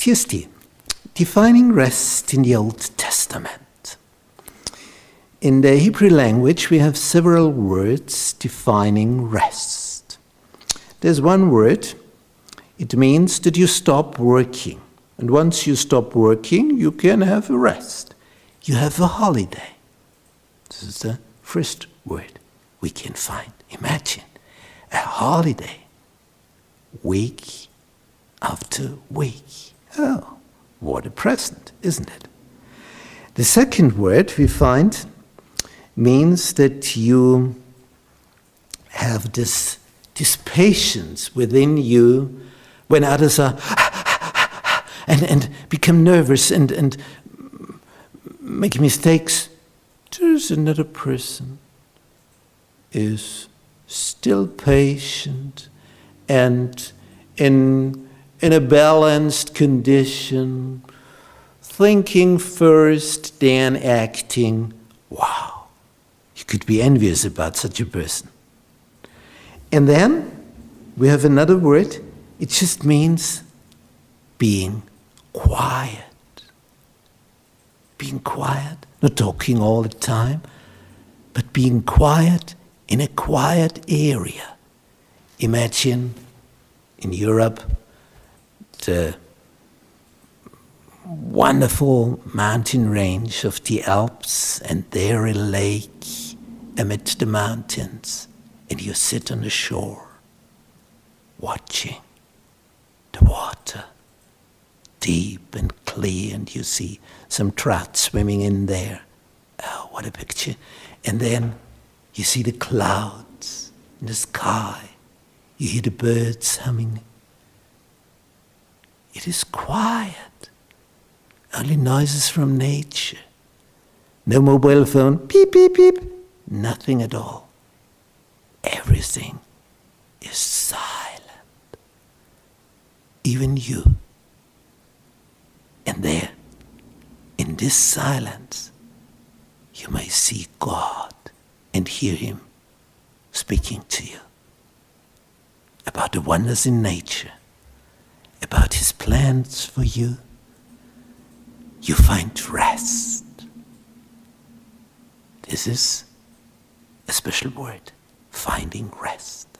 Tuesday, defining rest in the Old Testament. In the Hebrew language, we have several words defining rest. There's one word, it means that you stop working. And once you stop working, you can have a rest. You have a holiday. This is the first word we can find. Imagine a holiday, week after week. Oh, what a present, isn't it? The second word we find means that you have this, this patience within you when others are and, and become nervous and, and make mistakes. There's another person is still patient and in in a balanced condition, thinking first, then acting. Wow, you could be envious about such a person. And then we have another word, it just means being quiet. Being quiet, not talking all the time, but being quiet in a quiet area. Imagine in Europe, the wonderful mountain range of the Alps, and there a lake amid the mountains, and you sit on the shore watching the water deep and clear, and you see some trout swimming in there. Oh, what a picture! And then you see the clouds in the sky, you hear the birds humming it is quiet. Only noises from nature. No mobile phone, beep, beep, beep. Nothing at all. Everything is. Even you. And there, in this silence, you may see God and hear Him speaking to you about the wonders in nature about His plans for you, you find rest. This is a special word finding rest.